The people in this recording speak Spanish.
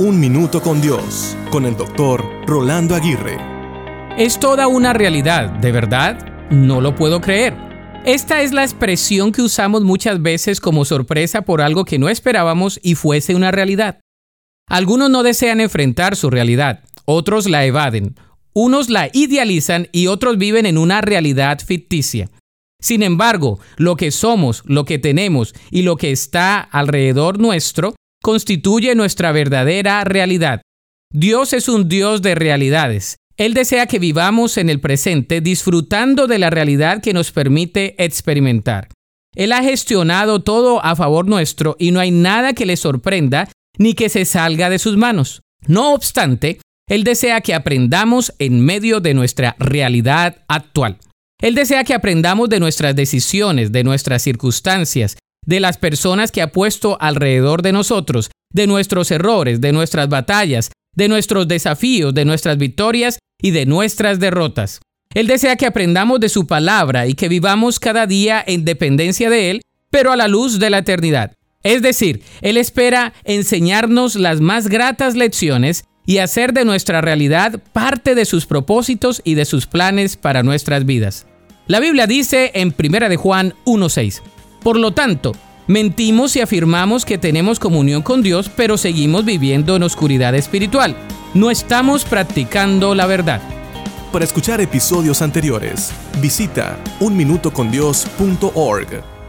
Un Minuto con Dios, con el doctor Rolando Aguirre. Es toda una realidad, ¿de verdad? No lo puedo creer. Esta es la expresión que usamos muchas veces como sorpresa por algo que no esperábamos y fuese una realidad. Algunos no desean enfrentar su realidad, otros la evaden, unos la idealizan y otros viven en una realidad ficticia. Sin embargo, lo que somos, lo que tenemos y lo que está alrededor nuestro constituye nuestra verdadera realidad. Dios es un Dios de realidades. Él desea que vivamos en el presente disfrutando de la realidad que nos permite experimentar. Él ha gestionado todo a favor nuestro y no hay nada que le sorprenda ni que se salga de sus manos. No obstante, Él desea que aprendamos en medio de nuestra realidad actual. Él desea que aprendamos de nuestras decisiones, de nuestras circunstancias, de las personas que ha puesto alrededor de nosotros, de nuestros errores, de nuestras batallas, de nuestros desafíos, de nuestras victorias y de nuestras derrotas. Él desea que aprendamos de su palabra y que vivamos cada día en dependencia de Él, pero a la luz de la eternidad. Es decir, Él espera enseñarnos las más gratas lecciones y hacer de nuestra realidad parte de sus propósitos y de sus planes para nuestras vidas. La Biblia dice en 1 de Juan 1:6, por lo tanto, mentimos y afirmamos que tenemos comunión con Dios, pero seguimos viviendo en oscuridad espiritual. No estamos practicando la verdad. Para escuchar episodios anteriores, visita unminutocondios.org.